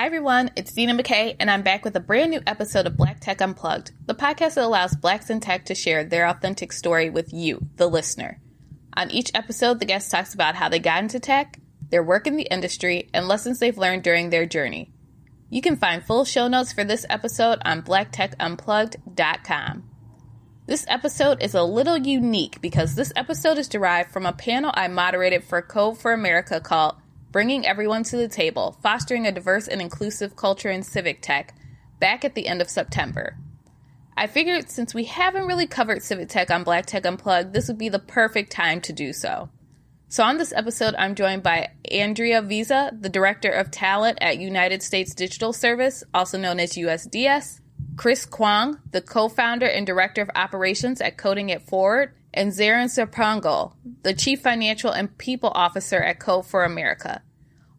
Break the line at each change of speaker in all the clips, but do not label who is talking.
Hi, everyone. It's Dina McKay, and I'm back with a brand new episode of Black Tech Unplugged, the podcast that allows blacks in tech to share their authentic story with you, the listener. On each episode, the guest talks about how they got into tech, their work in the industry, and lessons they've learned during their journey. You can find full show notes for this episode on blacktechunplugged.com. This episode is a little unique because this episode is derived from a panel I moderated for Code for America called Bringing Everyone to the Table Fostering a Diverse and Inclusive Culture in Civic Tech back at the end of September. I figured since we haven't really covered civic tech on Black Tech Unplugged, this would be the perfect time to do so. So, on this episode, I'm joined by Andrea Visa, the Director of Talent at United States Digital Service, also known as USDS, Chris Kuang, the co founder and director of operations at Coding It Forward, and Zarin Sarpangal, the chief financial and people officer at Code for America.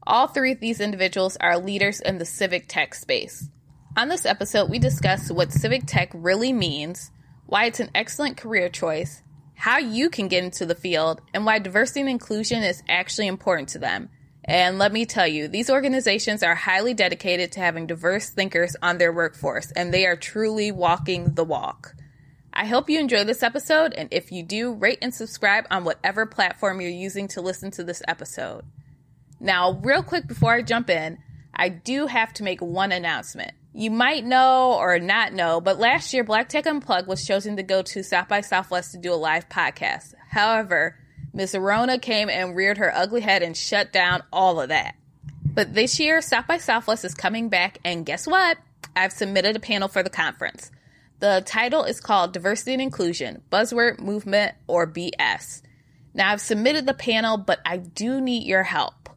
All three of these individuals are leaders in the civic tech space. On this episode, we discuss what civic tech really means, why it's an excellent career choice, how you can get into the field, and why diversity and inclusion is actually important to them and let me tell you, these organizations are highly dedicated to having diverse thinkers on their workforce, and they are truly walking the walk. I hope you enjoy this episode, and if you do, rate and subscribe on whatever platform you're using to listen to this episode. Now, real quick before I jump in, I do have to make one announcement. You might know or not know, but last year Black Tech Unplugged was chosen to go to South by Southwest to do a live podcast. However, Miss Rona came and reared her ugly head and shut down all of that. But this year, South by Southwest is coming back, and guess what? I've submitted a panel for the conference. The title is called Diversity and Inclusion Buzzword Movement or BS. Now, I've submitted the panel, but I do need your help.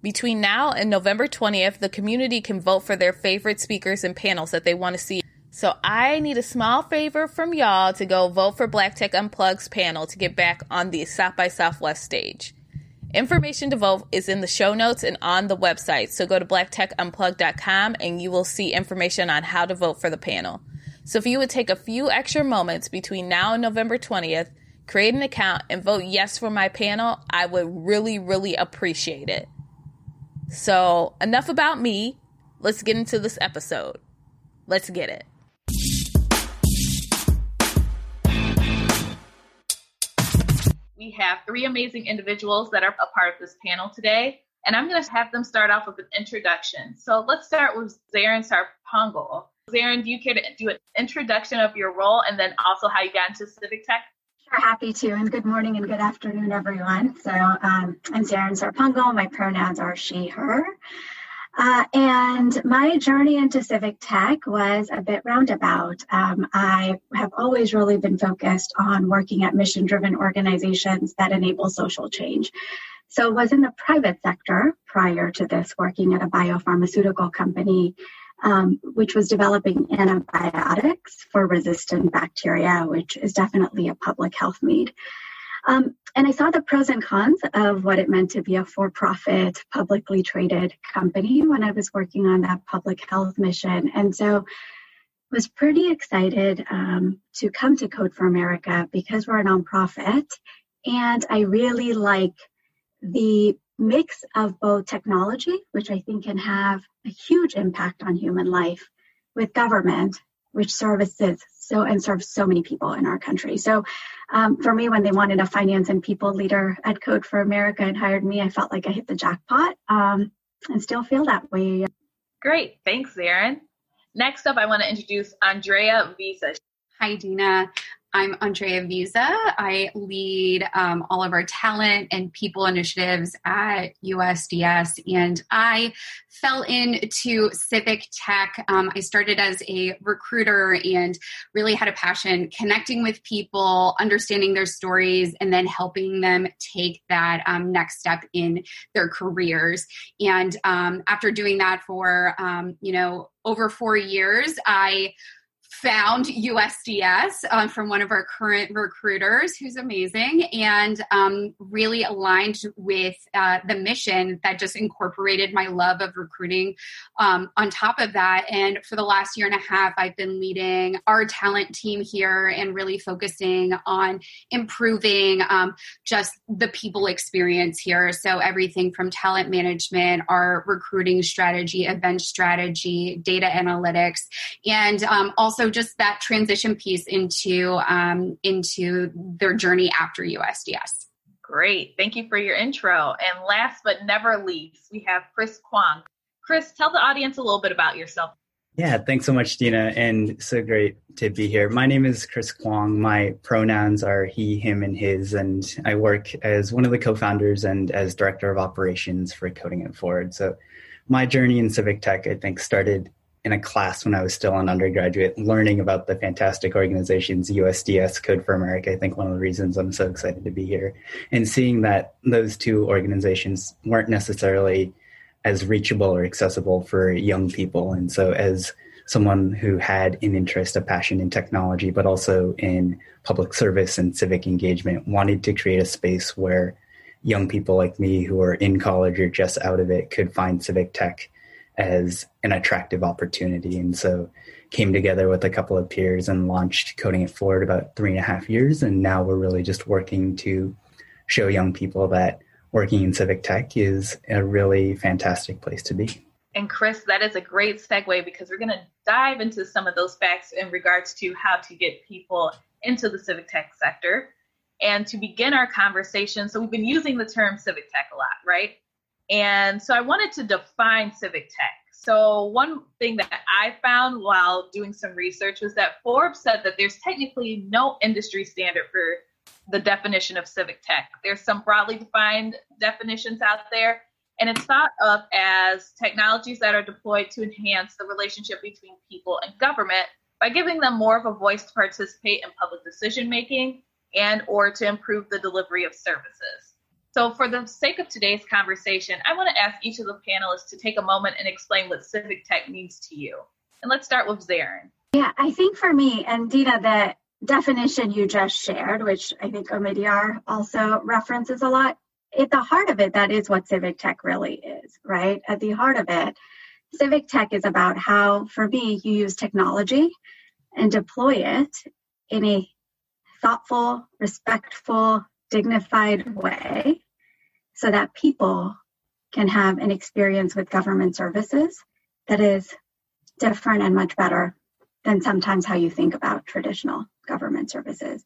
Between now and November 20th, the community can vote for their favorite speakers and panels that they want to see so I need a small favor from y'all to go vote for Black Tech Unplugged's panel to get back on the South by Southwest stage. Information to vote is in the show notes and on the website. So go to blacktechunplugged.com and you will see information on how to vote for the panel. So if you would take a few extra moments between now and November 20th, create an account and vote yes for my panel, I would really, really appreciate it. So enough about me. Let's get into this episode. Let's get it. We have three amazing individuals that are a part of this panel today, and I'm going to have them start off with an introduction. So let's start with Zarin Sarpangal. Zarin, do you care to do an introduction of your role and then also how you got into civic tech?
Sure, happy to. And good morning and good afternoon, everyone. So um, I'm Zarin Sarpangal. My pronouns are she, her. Uh, and my journey into civic tech was a bit roundabout. Um, I have always really been focused on working at mission driven organizations that enable social change. So, was in the private sector prior to this, working at a biopharmaceutical company, um, which was developing antibiotics for resistant bacteria, which is definitely a public health need. Um, and I saw the pros and cons of what it meant to be a for profit, publicly traded company when I was working on that public health mission. And so was pretty excited um, to come to Code for America because we're a nonprofit. And I really like the mix of both technology, which I think can have a huge impact on human life, with government, which services so and serves so many people in our country. So um, for me, when they wanted a finance and people leader at Code for America and hired me, I felt like I hit the jackpot um, and still feel that way.
Great. Thanks, Zarin. Next up, I want to introduce Andrea Visa.
Hi, Dina. I'm Andrea Visa. I lead um, all of our talent and people initiatives at USDS, and I fell into civic tech. Um, I started as a recruiter and really had a passion connecting with people, understanding their stories, and then helping them take that um, next step in their careers. And um, after doing that for um, you know over four years, I found USDS um, from one of our current recruiters who's amazing and um, really aligned with uh, the mission that just incorporated my love of recruiting um, on top of that. And for the last year and a half, I've been leading our talent team here and really focusing on improving um, just the people experience here. So everything from talent management, our recruiting strategy, event strategy, data analytics, and um, also just that transition piece into um, into their journey after USDS.
Great, thank you for your intro. And last but never least, we have Chris Kuang. Chris, tell the audience a little bit about yourself.
Yeah, thanks so much, Dina, and so great to be here. My name is Chris Kuang. My pronouns are he, him, and his, and I work as one of the co-founders and as director of operations for Coding It Forward. So, my journey in civic tech, I think, started in a class when I was still an undergraduate, learning about the fantastic organizations USDS, Code for America. I think one of the reasons I'm so excited to be here, and seeing that those two organizations weren't necessarily as reachable or accessible for young people. And so, as someone who had an interest, a passion in technology, but also in public service and civic engagement, wanted to create a space where young people like me who are in college or just out of it could find civic tech as an attractive opportunity. And so came together with a couple of peers and launched Coding It Forward about three and a half years. And now we're really just working to show young people that working in civic tech is a really fantastic place to be.
And Chris, that is a great segue because we're going to dive into some of those facts in regards to how to get people into the civic tech sector. And to begin our conversation, so we've been using the term civic tech a lot, right? And so I wanted to define civic tech. So, one thing that I found while doing some research was that Forbes said that there's technically no industry standard for the definition of civic tech. There's some broadly defined definitions out there, and it's thought of as technologies that are deployed to enhance the relationship between people and government by giving them more of a voice to participate in public decision making and or to improve the delivery of services. So, for the sake of today's conversation, I want to ask each of the panelists to take a moment and explain what civic tech means to you. And let's start with Zarin.
Yeah, I think for me, and Dina, the definition you just shared, which I think Omidyar also references a lot, at the heart of it, that is what civic tech really is, right? At the heart of it, civic tech is about how, for me, you use technology and deploy it in a thoughtful, respectful, dignified way so that people can have an experience with government services that is different and much better than sometimes how you think about traditional government services.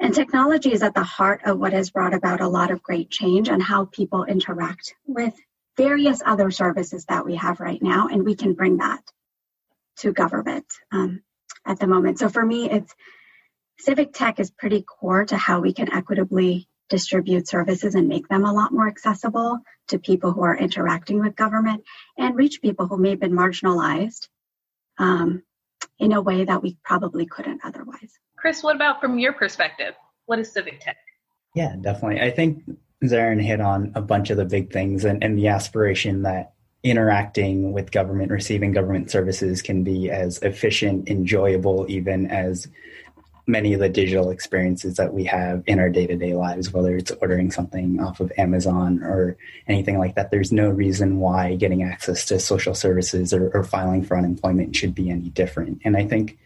And technology is at the heart of what has brought about a lot of great change on how people interact with various other services that we have right now. And we can bring that to government um, at the moment. So for me, it's civic tech is pretty core to how we can equitably distribute services and make them a lot more accessible to people who are interacting with government and reach people who may have been marginalized um, in a way that we probably couldn't otherwise.
Chris, what about from your perspective? What is civic tech?
Yeah, definitely. I think Zarin hit on a bunch of the big things and, and the aspiration that interacting with government, receiving government services can be as efficient, enjoyable, even as many of the digital experiences that we have in our day-to-day lives whether it's ordering something off of amazon or anything like that there's no reason why getting access to social services or, or filing for unemployment should be any different. And i think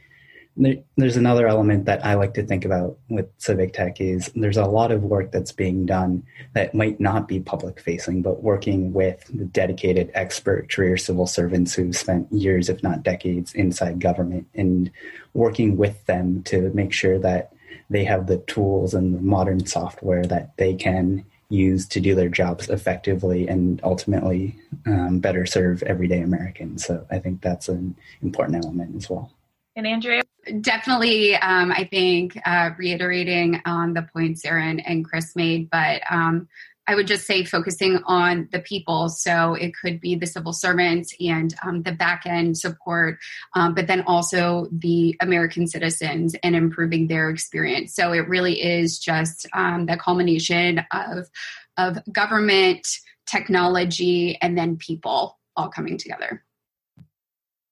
there's another element that I like to think about with civic tech is there's a lot of work that's being done that might not be public facing, but working with the dedicated expert career civil servants who've spent years, if not decades, inside government and working with them to make sure that they have the tools and the modern software that they can use to do their jobs effectively and ultimately um, better serve everyday Americans. So I think that's an important element as well.
And Andrea?
Definitely, um, I think uh, reiterating on the points Zarin and Chris made, but um, I would just say focusing on the people. So it could be the civil servants and um, the back end support, um, but then also the American citizens and improving their experience. So it really is just um, the culmination of of government, technology, and then people all coming together.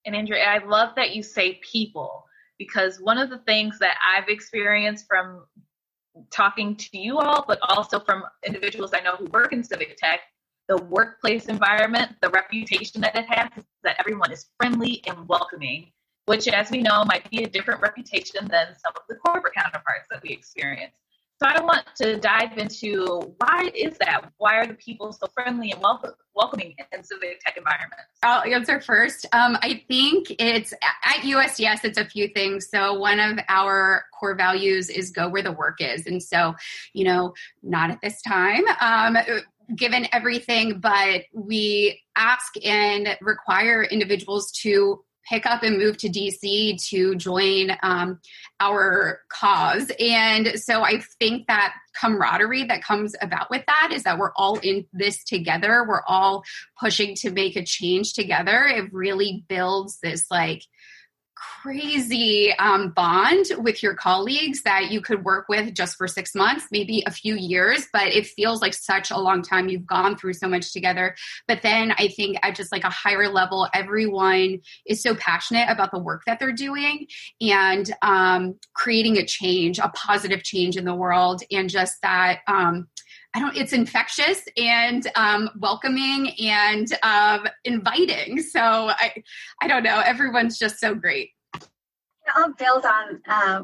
And Andrea, I love that you say people because one of the things that I've experienced from talking to you all, but also from individuals I know who work in civic tech, the workplace environment, the reputation that it has is that everyone is friendly and welcoming, which, as we know, might be a different reputation than some of the corporate counterparts that we experience. I want to dive into why is that? Why are the people so friendly and welcoming in civic tech environments?
I'll answer first. Um, I think it's at USDS, it's a few things. So one of our core values is go where the work is. And so, you know, not at this time. Um, given everything, but we ask and require individuals to pick up and move to DC to join um, our cause. And so I think that camaraderie that comes about with that is that we're all in this together. We're all pushing to make a change together. It really builds this like crazy um, bond with your colleagues that you could work with just for six months, maybe a few years, but it feels like such a long time. You've gone through so much together. But then I think at just like a higher level, everyone is so passionate about the work that they're doing and um, creating a change, a positive change in the world, and just that. Um, I don't. It's infectious and um, welcoming and um, inviting. So I, I don't know. Everyone's just so great.
I'll build on uh,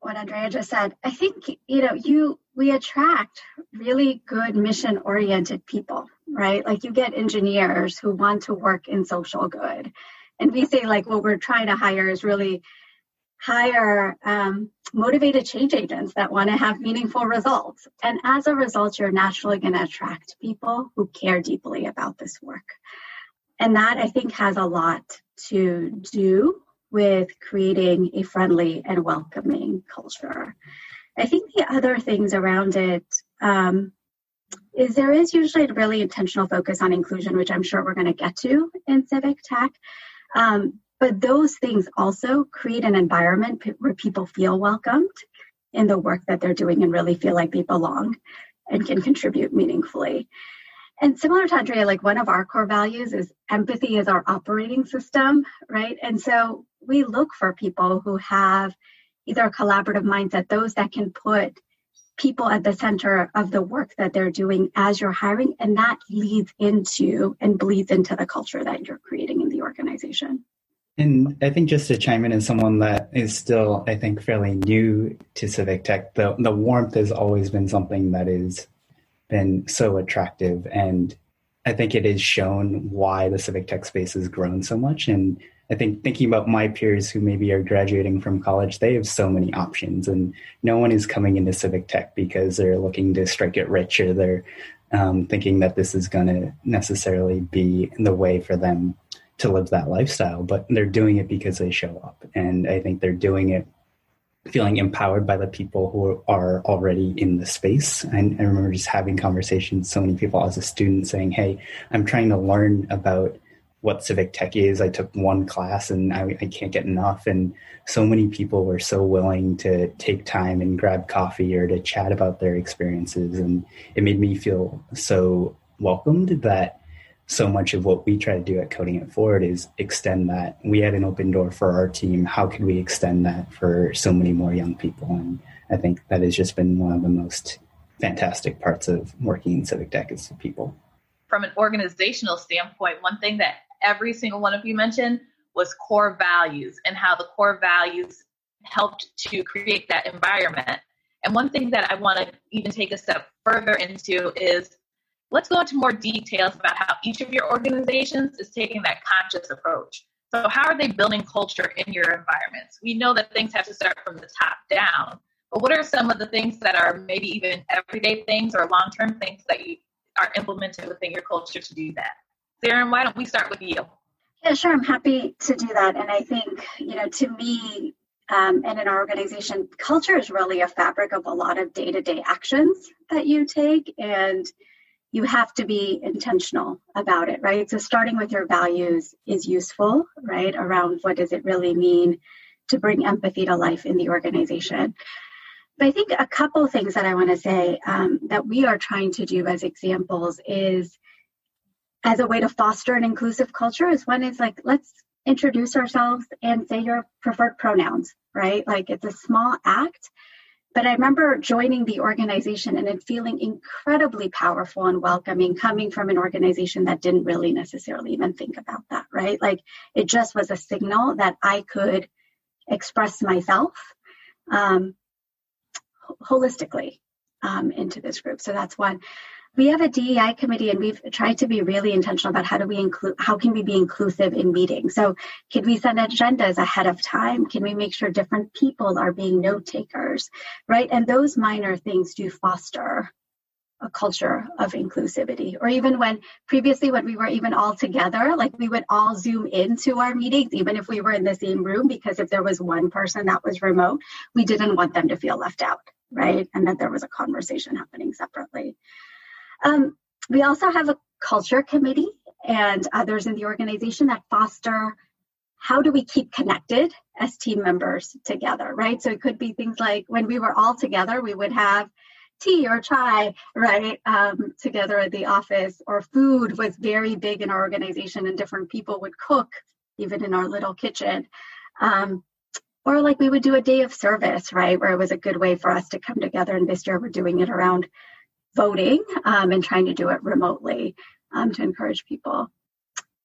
what Andrea just said. I think you know you we attract really good mission oriented people, right? Like you get engineers who want to work in social good, and we say like what we're trying to hire is really hire um, motivated change agents that want to have meaningful results. And as a result, you're naturally going to attract people who care deeply about this work. And that I think has a lot to do with creating a friendly and welcoming culture. I think the other things around it um, is there is usually a really intentional focus on inclusion, which I'm sure we're going to get to in civic tech. Um, but those things also create an environment where people feel welcomed in the work that they're doing and really feel like they belong and can contribute meaningfully. And similar to Andrea, like one of our core values is empathy is our operating system, right? And so we look for people who have either a collaborative mindset, those that can put people at the center of the work that they're doing as you're hiring, and that leads into and bleeds into the culture that you're creating in the organization.
And I think just to chime in as someone that is still, I think, fairly new to civic tech, the, the warmth has always been something that has been so attractive. And I think it is shown why the civic tech space has grown so much. And I think thinking about my peers who maybe are graduating from college, they have so many options, and no one is coming into civic tech because they're looking to strike it rich or they're um, thinking that this is going to necessarily be the way for them to live that lifestyle, but they're doing it because they show up. And I think they're doing it feeling empowered by the people who are already in the space. And I remember just having conversations, so many people as a student saying, Hey, I'm trying to learn about what civic tech is. I took one class and I, I, can't get enough. And so many people were so willing to take time and grab coffee or to chat about their experiences. And it made me feel so welcomed that so much of what we try to do at Coding It Forward is extend that. We had an open door for our team. How could we extend that for so many more young people? And I think that has just been one of the most fantastic parts of working in Civic Tech is the people.
From an organizational standpoint, one thing that every single one of you mentioned was core values and how the core values helped to create that environment. And one thing that I want to even take a step further into is let's go into more details about how each of your organizations is taking that conscious approach. So, how are they building culture in your environments? We know that things have to start from the top down, but what are some of the things that are maybe even everyday things or long term things that you are implemented within your culture to do that? Sarah, why don't we start with you?
Yeah, sure. I'm happy to do that. And I think, you know, to me, um, and in our organization, culture is really a fabric of a lot of day to day actions that you take. And you have to be intentional about it, right? So starting with your values is useful, right? Around what does it really mean to bring empathy to life in the organization. But I think a couple things that I want to say um, that we are trying to do as examples is as a way to foster an inclusive culture is one is like let's introduce ourselves and say your preferred pronouns, right? Like it's a small act. But I remember joining the organization and it feeling incredibly powerful and welcoming coming from an organization that didn't really necessarily even think about that, right? Like it just was a signal that I could express myself um, holistically um, into this group. So that's one we have a DEI committee and we've tried to be really intentional about how do we include how can we be inclusive in meetings. So can we send agendas ahead of time? Can we make sure different people are being note takers? Right. And those minor things do foster a culture of inclusivity or even when previously when we were even all together like we would all zoom into our meetings even if we were in the same room because if there was one person that was remote we didn't want them to feel left out right and that there was a conversation happening separately um, we also have a culture committee and others in the organization that foster how do we keep connected as team members together, right? So it could be things like when we were all together, we would have tea or chai, right, um, together at the office, or food was very big in our organization, and different people would cook even in our little kitchen. Um, or like we would do a day of service, right, where it was a good way for us to come together. And this year we're doing it around voting um, and trying to do it remotely um, to encourage people.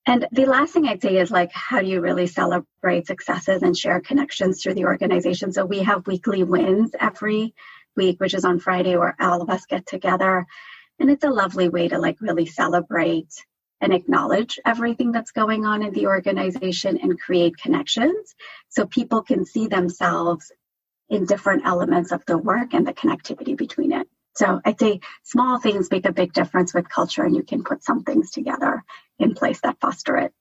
And the last thing I'd say is like, how do you really celebrate successes and share connections through the organization? So we have weekly wins every week, which is on Friday, where all of us get together. And it's a lovely way to like really celebrate and acknowledge everything that's going on in the organization and create connections so people can see themselves in different elements of the work and the connectivity between it. So I'd say small things make a big difference with culture, and you can put some things together in place that foster it.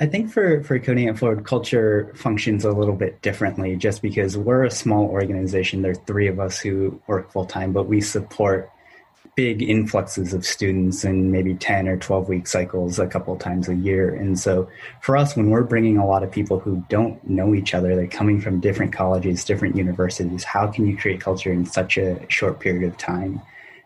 I think for for Coding It Forward, culture functions a little bit differently, just because we're a small organization. There are three of us who work full time, but we support big influxes of students in maybe 10 or 12 week cycles a couple times a year. And so for us, when we're bringing a lot of people who don't know each other, they're coming from different colleges, different universities, how can you create culture in such a short period of time?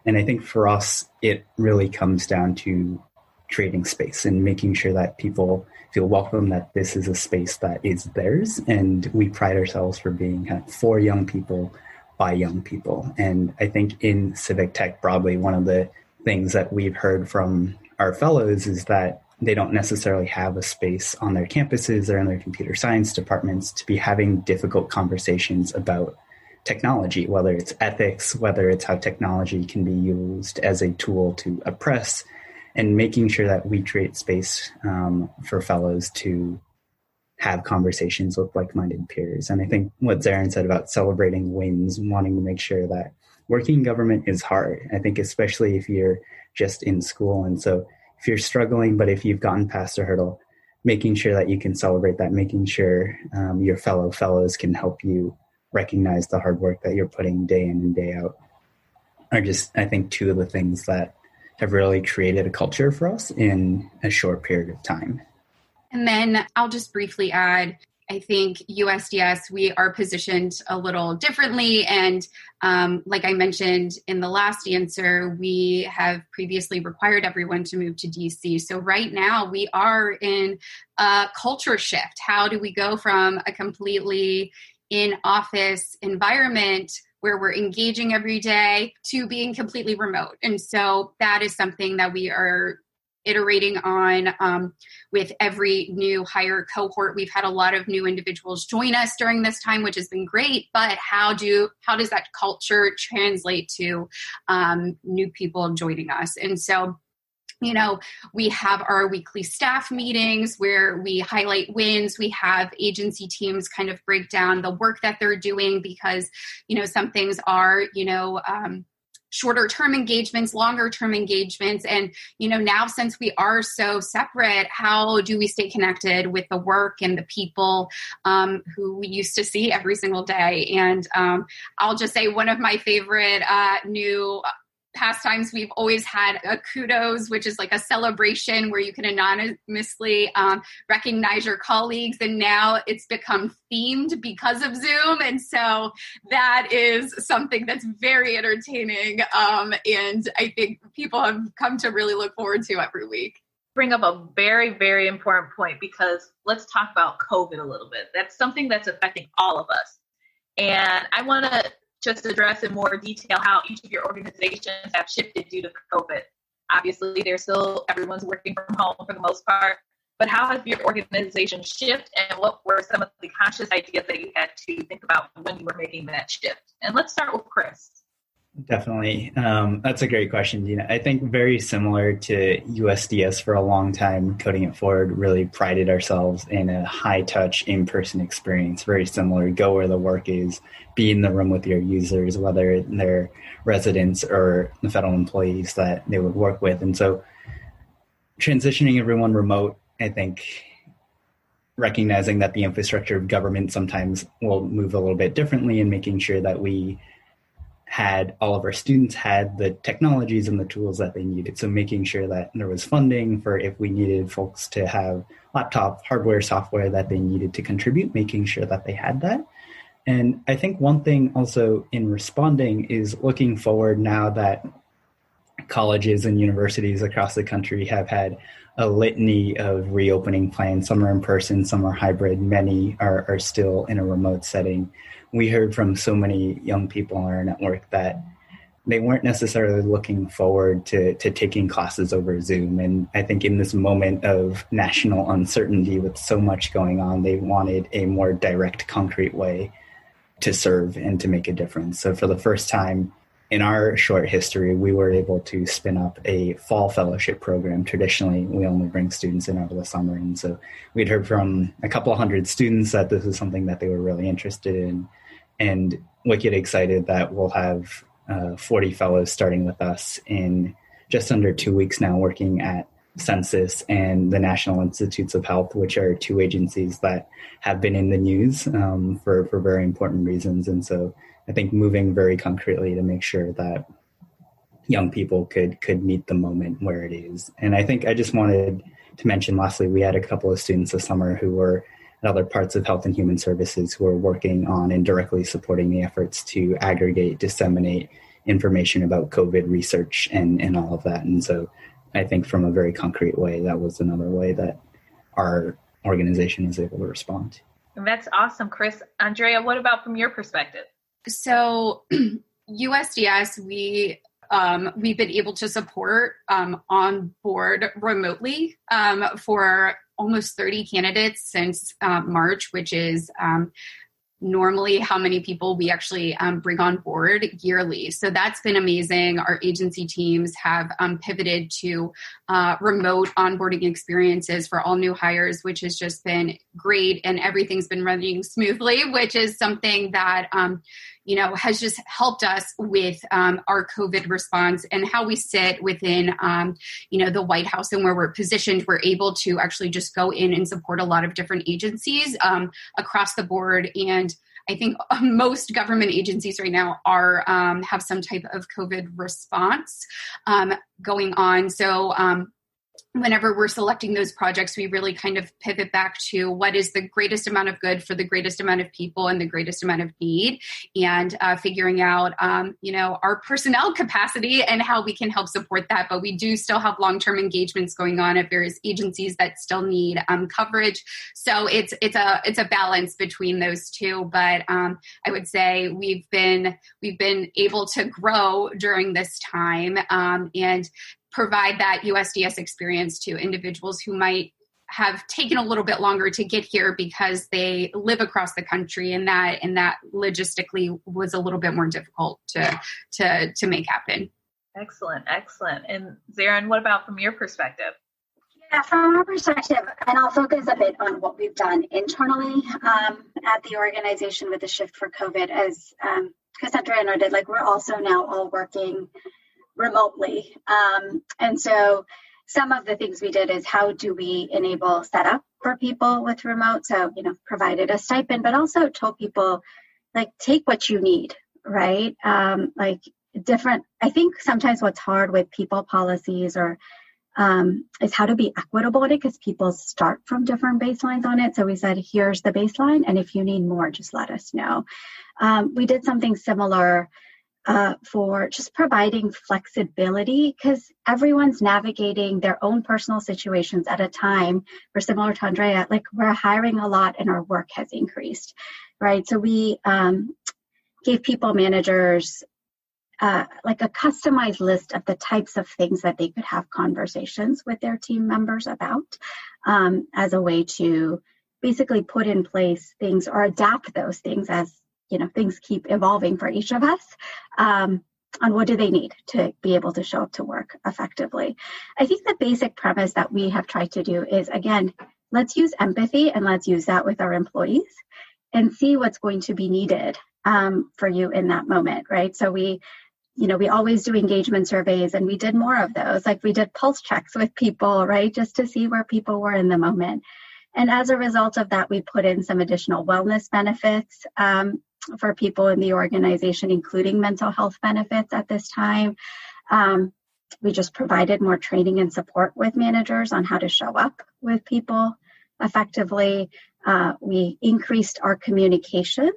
And I think for us, it really comes down to creating space and making sure that people feel welcome that this is a space that is theirs. And we pride ourselves for being kind of for young people by young people. And I think in civic tech, broadly, one of the things that we've heard from our fellows is that they don't necessarily have a space on their campuses or in their computer science departments to be having difficult conversations about technology, whether it's ethics, whether it's how technology can be used as a tool to oppress, and making sure that we create space um, for fellows to have conversations with like-minded peers. And I think what Zarin said about celebrating wins, wanting to make sure that working government is hard. I think especially if you're just in school. And so if you're struggling, but if you've gotten past a hurdle, making sure that you can celebrate that, making sure um, your fellow fellows can help you recognize the hard work that you're putting day in and day out are just, I think, two of the things that have really created a culture for us in a short period of time.
And then I'll just briefly add I think USDS, we are positioned a little differently. And um, like I mentioned in the last answer, we have previously required everyone to move to DC. So right now we are in a culture shift. How do we go from a completely in office environment where we're engaging every day to being completely remote? And so that is something that we are iterating on um, with every new hire cohort. We've had a lot of new individuals join us during this time, which has been great. But how do how does that culture translate to um, new people joining us? And so you know, we have our weekly staff meetings where we highlight wins. We have agency teams kind of break down the work that they're doing because, you know, some things are, you know, um, shorter term engagements longer term engagements. And you know now since we are so separate how do we stay connected with the work and the people um, who we used to see every single day? And um, i'll just say one of my favorite uh, new pastimes we've always had a kudos which is like a celebration where you can anonymously um, recognize your colleagues and now it's become themed because of zoom and so that is something that's very entertaining um, and i think people have come to really look forward to every week
bring up a very, very important point because let's talk about COVID a little bit. That's something that's affecting all of us. And I want to just address in more detail how each of your organizations have shifted due to COVID. Obviously, there's still everyone's working from home for the most part, but how has your organization shifted and what were some of the conscious ideas that you had to think about when you were making that shift? And let's start with Chris.
Definitely. Um, that's a great question, Dina. I think very similar to USDS for a long time, Coding It Forward really prided ourselves in a high touch, in person experience, very similar. Go where the work is, be in the room with your users, whether they're residents or the federal employees that they would work with. And so transitioning everyone remote, I think recognizing that the infrastructure of government sometimes will move a little bit differently and making sure that we had all of our students had the technologies and the tools that they needed. So making sure that there was funding for if we needed folks to have laptop hardware, software that they needed to contribute, making sure that they had that. And I think one thing also in responding is looking forward now that colleges and universities across the country have had a litany of reopening plans. Some are in person, some are hybrid, many are, are still in a remote setting we heard from so many young people on our network that they weren't necessarily looking forward to, to taking classes over Zoom. And I think in this moment of national uncertainty with so much going on, they wanted a more direct, concrete way to serve and to make a difference. So for the first time in our short history, we were able to spin up a fall fellowship program. Traditionally, we only bring students in over the summer. And so we'd heard from a couple hundred students that this was something that they were really interested in and wicked excited that we'll have uh, 40 fellows starting with us in just under two weeks now, working at Census and the National Institutes of Health, which are two agencies that have been in the news um, for, for very important reasons. And so I think moving very concretely to make sure that young people could could meet the moment where it is. And I think I just wanted to mention lastly, we had a couple of students this summer who were at other parts of health and human services who are working on and directly supporting the efforts to aggregate, disseminate information about COVID research and, and all of that. And so I think from a very concrete way, that was another way that our organization is able to respond.
That's awesome, Chris. Andrea, what about from your perspective?
So, USDS, we um, we've been able to support um, on board remotely um, for almost 30 candidates since uh, March, which is um, normally how many people we actually um, bring on board yearly. So that's been amazing. Our agency teams have pivoted to uh, remote onboarding experiences for all new hires, which has just been great. And everything's been running smoothly, which is something that, you know, has just helped us with um, our COVID response and how we sit within, um, you know, the White House and where we're positioned. We're able to actually just go in and support a lot of different agencies um, across the board. And I think most government agencies right now are um, have some type of COVID response um, going on. So um, whenever we're selecting those projects, we really kind of pivot back to what is the greatest amount of good for the greatest amount of people and the greatest amount of need, and uh, figuring out, um, you know, our personnel capacity and how we can help support that. But we do still have long-term engagements going on at various agencies that still need um, coverage. So it's it's a it's a balance between those two. But um, I would say we've been we've been able to grow during this time, um, and provide that USDS experience to individuals who might have taken a little bit longer to get here because they live across the country and that and that logistically was a little bit more difficult to to to make happen.
Excellent, excellent. And Zarin, what about from your perspective?
Yeah, from our perspective, and I'll focus a bit on what we've done internally um, at the organization with the shift for COVID, as um, Cassandra noted, like we're also now all working remotely. Um, and so some of the things we did is how do we enable setup for people with remote? So, you know, provided a stipend, but also told people like take what you need, right? Um, like different, I think sometimes what's hard with people policies or um, is how to be equitable it because people start from different baselines on it. So we said, here's the baseline, and if you need more, just let us know. Um, we did something similar uh, for just providing flexibility because everyone's navigating their own personal situations at a time. We're similar to Andrea, like we're hiring a lot and our work has increased, right? So we um, gave people managers uh, like a customized list of the types of things that they could have conversations with their team members about um, as a way to basically put in place things or adapt those things as you know things keep evolving for each of us um, on what do they need to be able to show up to work effectively. I think the basic premise that we have tried to do is again let's use empathy and let's use that with our employees and see what's going to be needed um, for you in that moment right? So we you know we always do engagement surveys and we did more of those. Like we did pulse checks with people right? Just to see where people were in the moment. And as a result of that we put in some additional wellness benefits um, for people in the organization, including mental health benefits at this time. Um, we just provided more training and support with managers on how to show up with people effectively. Uh, we increased our communications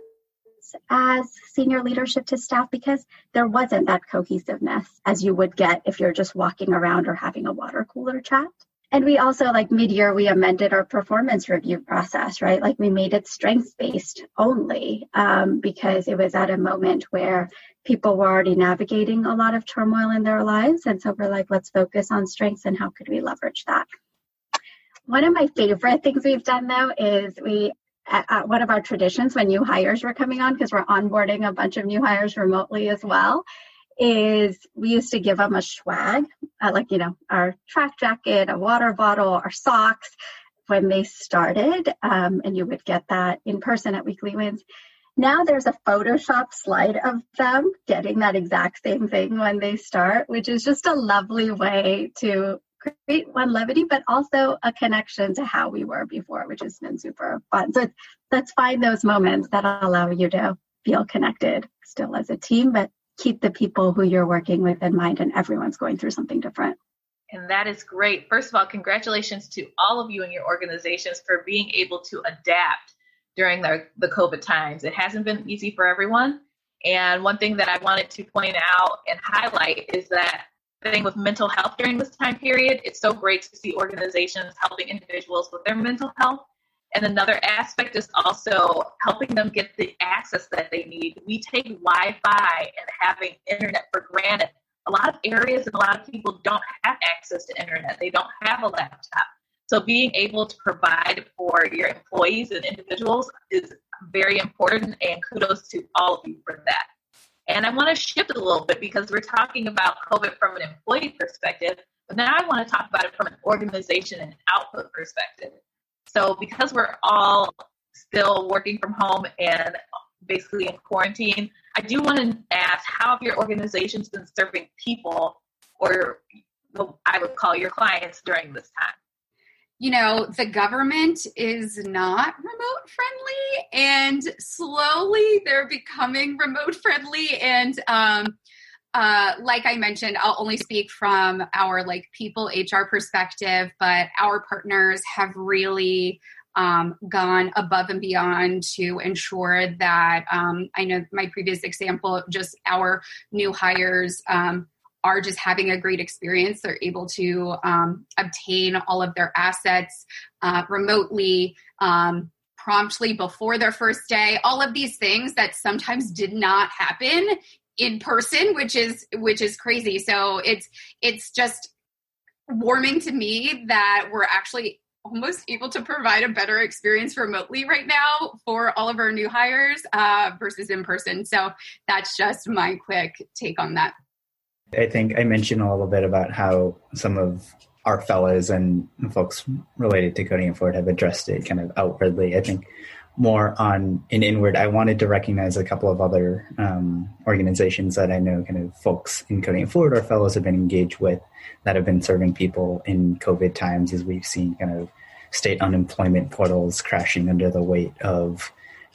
as senior leadership to staff because there wasn't that cohesiveness as you would get if you're just walking around or having a water cooler chat. And we also, like mid year, we amended our performance review process, right? Like we made it strengths based only um, because it was at a moment where people were already navigating a lot of turmoil in their lives. And so we're like, let's focus on strengths and how could we leverage that. One of my favorite things we've done though is we at one of our traditions when new hires were coming on because we're onboarding a bunch of new hires remotely as well is we used to give them a swag, uh, like, you know, our track jacket, a water bottle, our socks when they started. Um, and you would get that in person at Weekly Wins. Now there's a Photoshop slide of them getting that exact same thing when they start, which is just a lovely way to create one levity, but also a connection to how we were before, which has been super fun. So let's find those moments that allow you to feel connected still as a team, but keep the people who you're working with in mind and everyone's going through something different.
And that is great. First of all, congratulations to all of you and your organizations for being able to adapt during the, the COVID times. It hasn't been easy for everyone. And one thing that I wanted to point out and highlight is that thing with mental health during this time period, it's so great to see organizations helping individuals with their mental health and another aspect is also helping them get the access that they need. We take Wi Fi and having internet for granted. A lot of areas and a lot of people don't have access to internet, they don't have a laptop. So, being able to provide for your employees and individuals is very important, and kudos to all of you for that. And I want to shift a little bit because we're talking about COVID from an employee perspective, but now I want to talk about it from an organization and output perspective. So because we're all still working from home and basically in quarantine, I do want to ask how have your organizations been serving people or I would call your clients during this time?
You know, the government is not remote friendly, and slowly they're becoming remote friendly. And um, uh, like I mentioned, I'll only speak from our like people HR perspective, but our partners have really um, gone above and beyond to ensure that um, I know my previous example, just our new hires um, are just having a great experience. They're able to um, obtain all of their assets uh, remotely. Um, promptly before their first day all of these things that sometimes did not happen in person which is which is crazy. So it's it's just warming to me that we're actually almost able to provide a better experience remotely right now for all of our new hires uh, versus in person. So that's just my quick take on that.
I think i mentioned a little bit about how some of our fellows and folks related to Coding It Forward have addressed it kind of outwardly. I think more on an inward, I wanted to recognize a couple of other um, organizations that I know kind of folks in Coding It Forward or fellows have been engaged with that have been serving people in COVID times as we've seen kind of state unemployment portals crashing under the weight of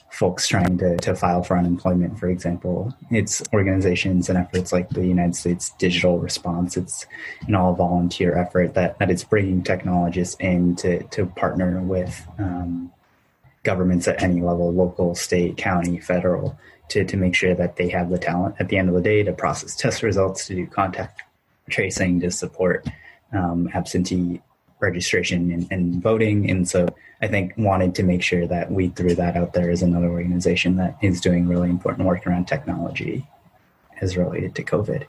folks trying to, to file for unemployment, for example. It's organizations and efforts like the United States Digital Response. It's an all volunteer effort that, that it's bringing technologists in to, to partner with um, governments at any level local, state, county, federal to, to make sure that they have the talent at the end of the day to process test results, to do contact tracing, to support um, absentee registration and, and, voting. And so I think wanted to make sure that we threw that out there as another organization that is doing really important work around technology as related to COVID.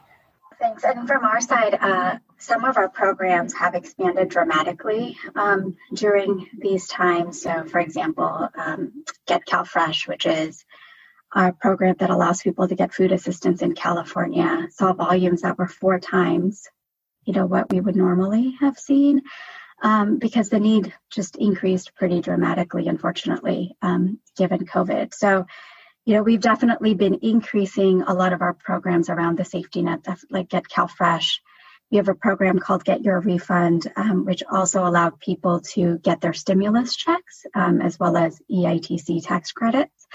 Thanks. And from our side, uh, some of our programs have expanded dramatically um, during these times. So, for example, um, Get Cal Fresh, which is our program that allows people to get food assistance in California, saw volumes that were four times, you know, what we would normally have seen, um, because the need just increased pretty dramatically, unfortunately, um, given COVID. So, you know, we've definitely been increasing a lot of our programs around the safety net, like Get Cal Fresh. We have a program called Get Your Refund, um, which also allowed people to get their stimulus checks um, as well as EITC tax credits.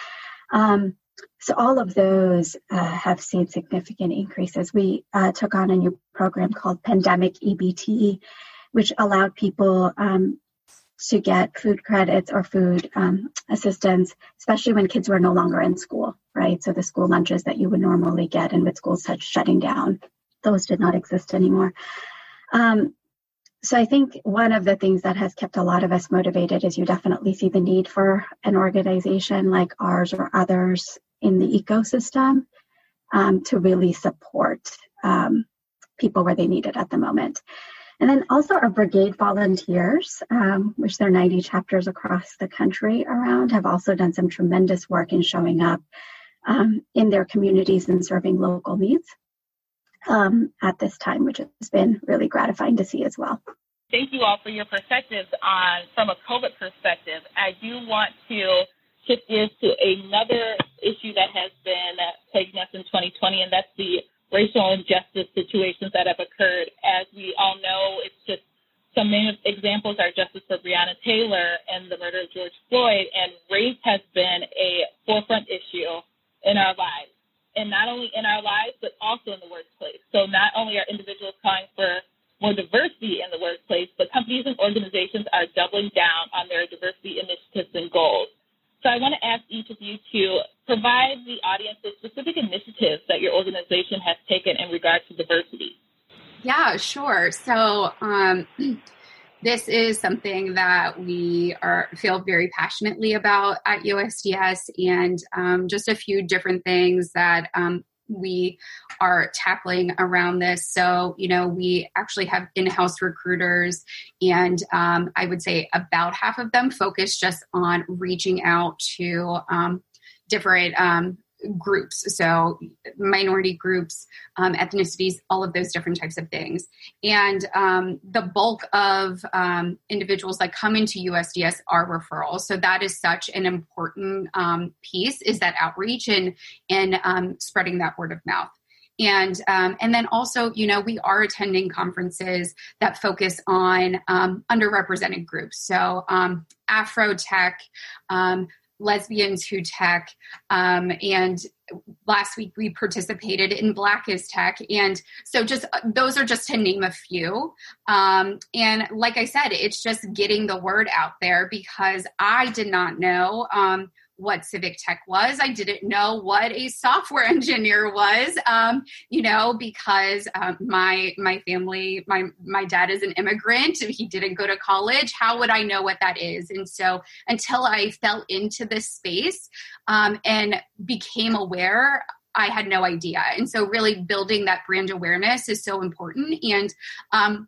Um, so all of those uh, have seen significant increases. We uh, took on a new program called Pandemic EBT, which allowed people um, to get food credits or food um, assistance, especially when kids were no longer in school, right? So the school lunches that you would normally get and with schools such shutting down, those did not exist anymore. Um, so I think one of the things that has kept a lot of us motivated is you definitely see the need for an organization like ours or others in the ecosystem um, to really support um, people where they need it at the moment. And then also our brigade volunteers, um, which there are 90 chapters across the country around, have also done some tremendous work in showing up um, in their communities and serving local needs um, at this time, which has been really gratifying to see as well.
Thank you all for your perspectives on from a COVID perspective. I do want to shift gears to another issue that has been plaguing us in 2020, and that's the racial injustice situations that have occurred. As we all know, it's just some main examples are justice for Breonna Taylor and the murder of George Floyd, and race has been a forefront issue in our lives. And not only in our lives, but also in the workplace. So not only are individuals calling for more diversity in the workplace, but companies and organizations are doubling down on their diversity initiatives and goals. So I want to ask each of you to provide the audience with specific initiatives that your organization has taken in regard to diversity.
Yeah, sure. So um, this is something that we are feel very passionately about at USDS, and um, just a few different things that um, we are tackling around this. So, you know, we actually have in house recruiters, and um, I would say about half of them focus just on reaching out to um, different um, groups so minority groups um, ethnicities all of those different types of things. And um, the bulk of um, individuals that come into usds are referrals. So that is such an important um, piece is that outreach and and um, spreading that word of mouth. And um, and then also you know we are attending conferences that focus on um, underrepresented groups. So um, afro tech um, lesbians who tech um, and last week we participated in black is tech. And so just uh, those are just to name a few. Um, and like i said it's just getting the word out there because i did not know um, what civic tech was. I didn't know what a software engineer was, um, you know, because um, my my family, my my dad is an immigrant. He didn't go to college. How would I know what that is? And so until I fell into this space um, and became aware. I had no idea. And so, really building that brand awareness is so important. And um,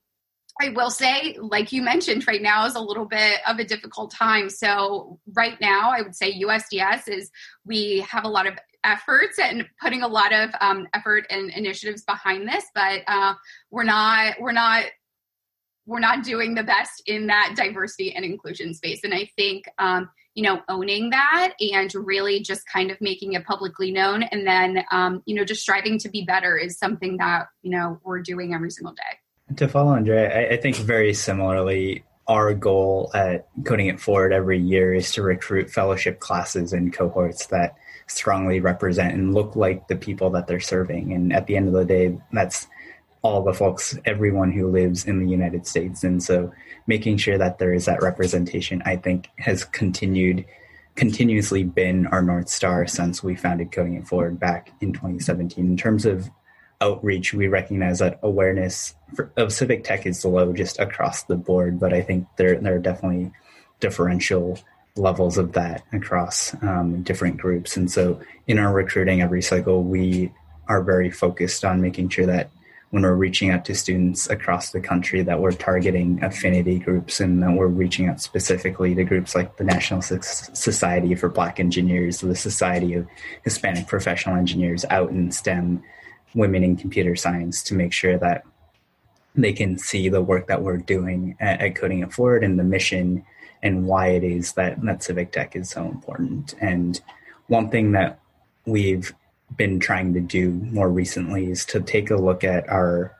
I will say, like you mentioned, right now is a little bit of a difficult time. So, right now, I would say USDS is we have a lot of efforts and putting a lot of um, effort and initiatives behind this, but uh, we're not we're not we're not doing the best in that diversity and inclusion space. And I think um, you know owning that and really just kind of making it publicly known, and then um, you know just striving to be better is something that you know we're doing every single day.
To follow Andrea, I, I think very similarly, our goal at Coding It Forward every year is to recruit fellowship classes and cohorts that strongly represent and look like the people that they're serving. And at the end of the day, that's all the folks, everyone who lives in the United States. And so making sure that there is that representation, I think, has continued continuously been our North Star since we founded Coding It Forward back in 2017. In terms of outreach, we recognize that awareness for, of civic tech is low just across the board, but I think there, there are definitely differential levels of that across um, different groups. And so in our recruiting every cycle, we are very focused on making sure that when we're reaching out to students across the country that we're targeting affinity groups and that we're reaching out specifically to groups like the National Society for Black Engineers, the Society of Hispanic Professional Engineers out in STEM, women in computer science to make sure that they can see the work that we're doing at, at Coding It Forward and the mission and why it is that, that civic tech is so important. And one thing that we've been trying to do more recently is to take a look at our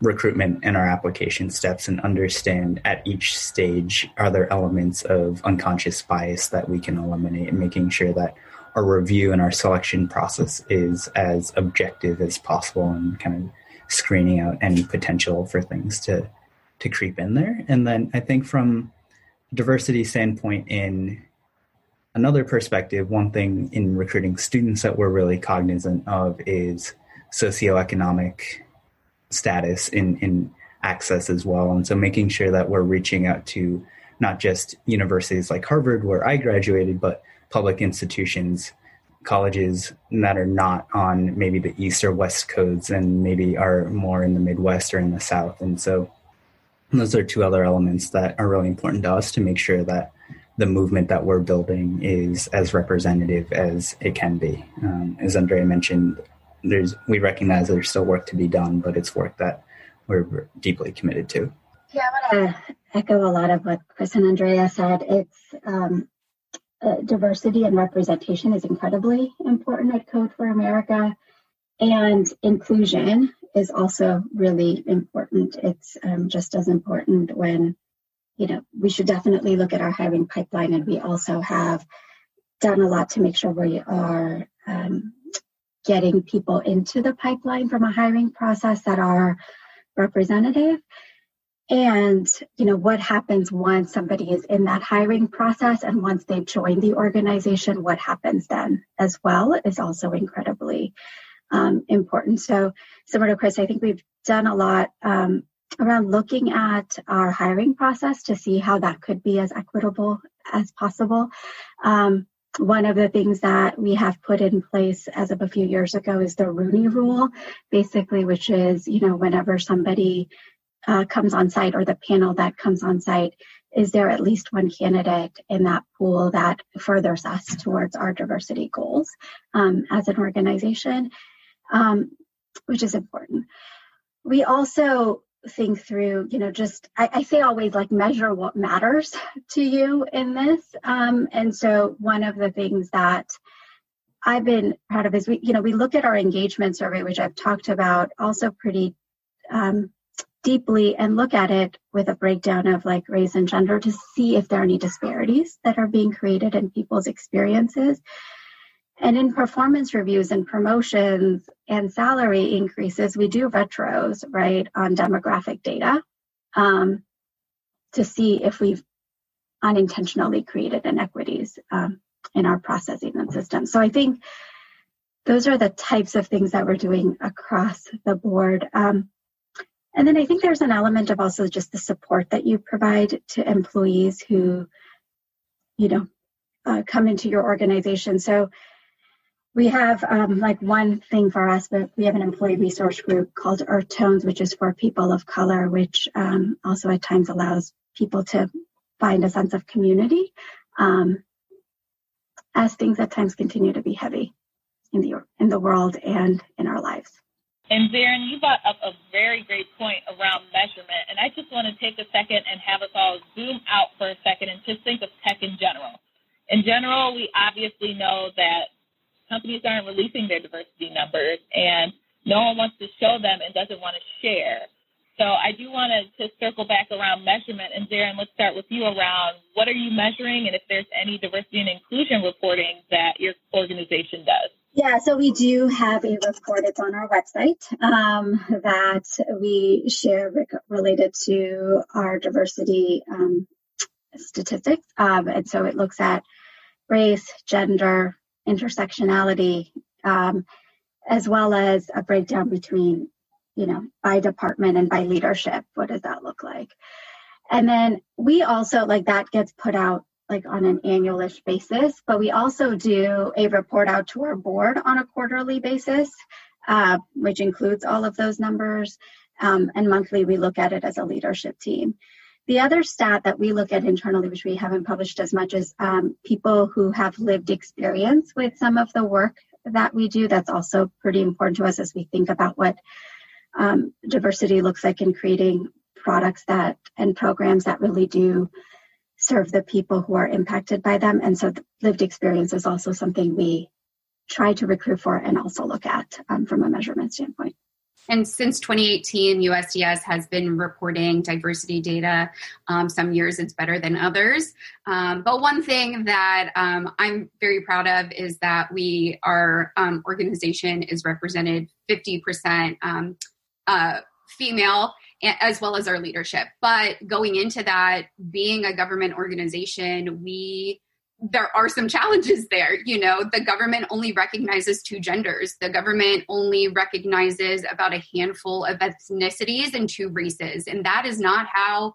recruitment and our application steps and understand at each stage are there elements of unconscious bias that we can eliminate and making sure that our review and our selection process is as objective as possible and kind of screening out any potential for things to to creep in there and then i think from diversity standpoint in another perspective, one thing in recruiting students that we're really cognizant of is socioeconomic status in, in access as well. And so making sure that we're reaching out to not just universities like Harvard, where I graduated, but public institutions, colleges that are not on maybe the East or West coasts and maybe are more in the Midwest or in the South. And so those are two other elements that are really important to us to make sure that the movement that we're building is as representative as it can be. Um, as Andrea mentioned, there's we recognize there's still work to be done, but it's work that we're deeply committed to.
Yeah, I want to echo a lot of what Chris and Andrea said. It's um, uh, diversity and representation is incredibly important at Code for America, and inclusion is also really important. It's um, just as important when you know, we should definitely look at our hiring pipeline. And we also have done a lot to make sure we are um, getting people into the pipeline from a hiring process that are representative. And, you know, what happens once somebody is in that hiring process and once they've joined the organization, what happens then as well is also incredibly um, important. So, similar to Chris, I think we've done a lot um, around looking at our hiring process to see how that could be as equitable as possible. Um, one of the things that we have put in place as of a few years ago is the Rooney Rule, basically, which is, you know, whenever somebody uh, comes on site or the panel that comes on site, is there at least one candidate in that pool that furthers us towards our diversity goals um, as an organization, um, which is important. We also think through, you know, just I, I, say always like measure what matters to you in this. Um, and so one of the things that I've been proud of is we, you know, we look at our engagement survey, which I've talked about also pretty um, deeply, and look at it with a breakdown of like race and gender to see if there are any disparities that are being created in people's experiences. And in performance reviews and promotions and salary increases, we do retros, right, on demographic data um, to see if we've unintentionally created inequities um, in our processing and systems. So I think those are the types of things that we're doing across the board. Um, and then I think there's an element of also just the support that you provide to employees who, you know, uh, come into your organization. So we have um, like one thing for us, but we have an employee resource group called Earth Tones, which is for people of color, which um, also at times allows people to find a sense of community um, as things at times continue to be heavy in the in the world and in our lives.
And Zarin, you brought up a very great point around measurement, and I just want to take a second and have us all zoom out for a second and just think of tech in general. In general, we obviously know that companies aren't releasing their diversity numbers and no one wants to show them and doesn't want to share. So I do want to, to circle back around measurement. And Zarin, let's start with you around what are you measuring and if there's any diversity and inclusion reporting that your organization does.
Yeah, so we do have a report. It's on our website um, that we share related to our diversity um, statistics. Um, and so it looks at race, gender, intersectionality, um, as well as a breakdown between, you know, by department and by leadership. What does that look like? And then we also like that gets put out like on an annualish basis, but we also do a report out to our board on a quarterly basis, uh, which includes all of those numbers. Um, and monthly, we look at it as a leadership team. The other stat that we look at internally, which we haven't published as much, is um, people who have lived experience with some of the work that we do. That's also pretty important to us as we think about what um, diversity looks like in creating products that and programs that really do serve the people who are impacted by them. And so lived experience is also something we try to recruit for and also look at um, from a measurement standpoint.
And since 2018, USDS has been reporting diversity data. Um, some years it's better than others. Um, but one thing that um, I'm very proud of is that we, our um, organization is represented 50% um, uh, female as well as our leadership. But going into that, being a government organization, we there are some challenges there. You know, the government only recognizes two genders. The government only recognizes about a handful of ethnicities and two races. And that is not how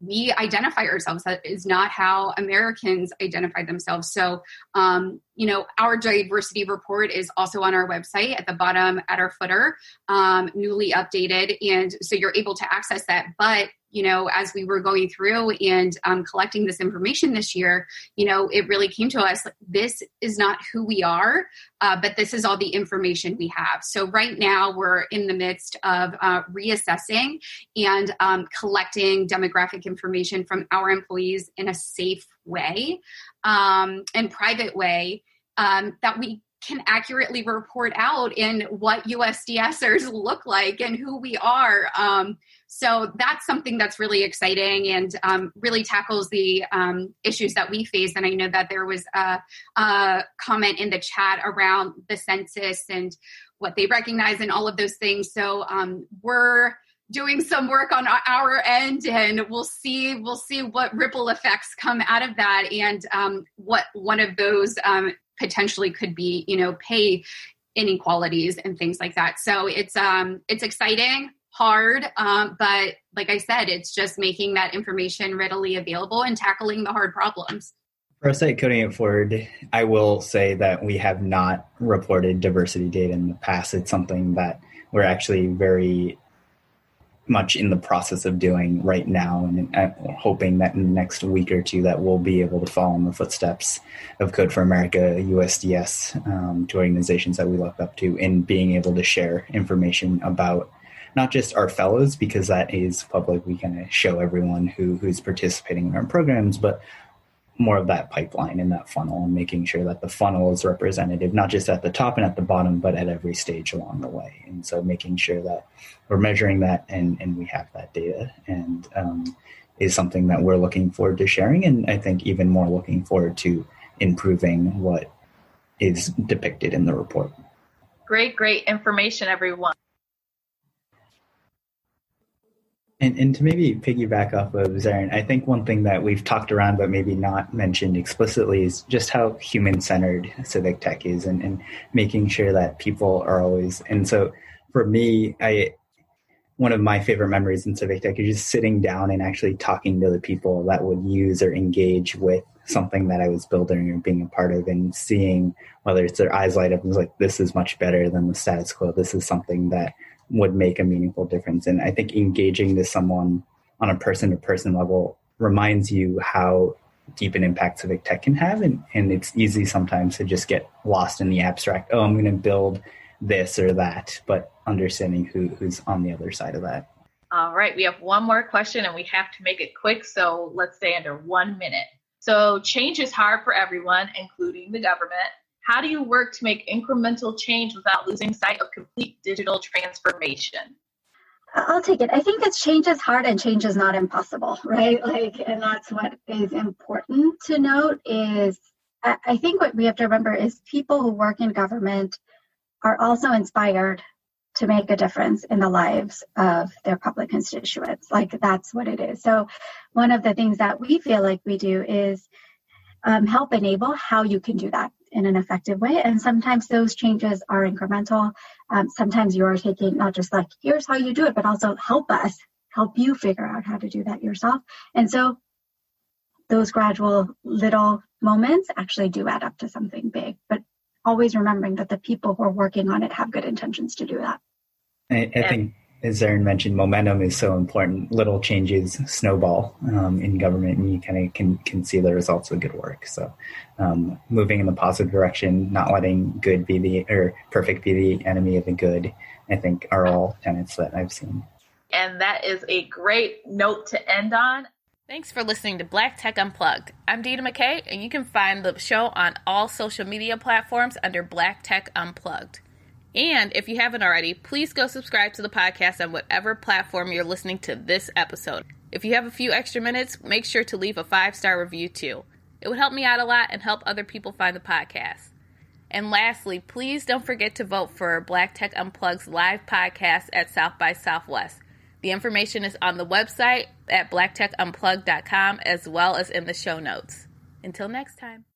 we identify ourselves. That is not how Americans identify themselves. So, um, you know, our diversity report is also on our website at the bottom at our footer, um, newly updated. And so you're able to access that. But you know, as we were going through and um, collecting this information this year, you know, it really came to us this is not who we are, uh, but this is all the information we have. So, right now, we're in the midst of uh, reassessing and um, collecting demographic information from our employees in a safe way um, and private way um, that we can accurately report out in what USDSers look like and who we are. Um, so that's something that's really exciting and um, really tackles the um, issues that we face. And I know that there was a, a comment in the chat around the census and what they recognize and all of those things. So um, we're doing some work on our end and we'll see we'll see what ripple effects come out of that and um, what one of those um, potentially could be you know pay inequalities and things like that so it's um it's exciting hard um, but like i said it's just making that information readily available and tackling the hard problems
for at Coding It Forward, I will say that we have not reported diversity data in the past. It's something that we're actually very much in the process of doing right now and uh, hoping that in the next week or two that we'll be able to follow in the footsteps of code for america usds um, to organizations that we look up to in being able to share information about not just our fellows because that is public. We kind of show everyone who who's participating in our programs but more of that pipeline and that funnel and making sure that the funnel is representative not just at the top and at the bottom but at every stage along the way. And so making sure that we're measuring that and and we have that data and um, is something that we're looking forward to sharing and i think even more looking forward to improving what is depicted in the report.
Great great information everyone
And, and to maybe piggyback off of Zarin, I think one thing that we've talked around but maybe not mentioned explicitly is just how human centered civic tech is and, and making sure that people are always. And so for me, I one of my favorite memories in civic tech is just sitting down and actually talking to the people that would use or engage with something that I was building or being a part of and seeing whether it's their eyes light up and like, this is much better than the status quo. This is something that would make a meaningful difference. And I think engaging with someone on a person to person level reminds you how deep an impact civic tech can have. And, and it's easy sometimes to just get lost in the abstract. Oh, I'm going to build this or that, but understanding who, who's on the other side of that.
All right, we have one more question and we have to make it quick. So let's stay under one minute. So change is hard for everyone, including the government. How do you work to make incremental change without losing sight of complete digital transformation?
I'll take it. I think that change is hard and change is not impossible, right? Like, and that's what is important to note is I think what we have to remember is people who work in government are also inspired to make a difference in the lives of their public constituents. Like that's what it is. So one of the things that we feel like we do is um, help enable how you can do that in an effective way. And sometimes those changes are incremental. Um, sometimes you're taking not just like, here's how you do it, but also help us, help you figure out how to do that yourself. And so those gradual little moments actually do add up to something big. But always remembering that the people who are working on it have good intentions to do that.
I, I think, as Zarin mentioned, momentum is so important. Little changes snowball um, in government, and you kind of can can see the results of good work. So, um, moving in the positive direction, not letting good be the or perfect be the enemy of the good, I think are all tenets that I've seen.
And that is a great note to end on. Thanks for listening to Black Tech Unplugged. I'm Dina McKay, and you can find the show on all social media platforms under Black Tech Unplugged. And if you haven't already, please go subscribe to the podcast on whatever platform you're listening to this episode. If you have a few extra minutes, make sure to leave a five star review too. It would help me out a lot and help other people find the podcast. And lastly, please don't forget to vote for Black Tech Unplugged's live podcast at South by Southwest. The information is on the website at blacktechunplugged.com as well as in the show notes. Until next time.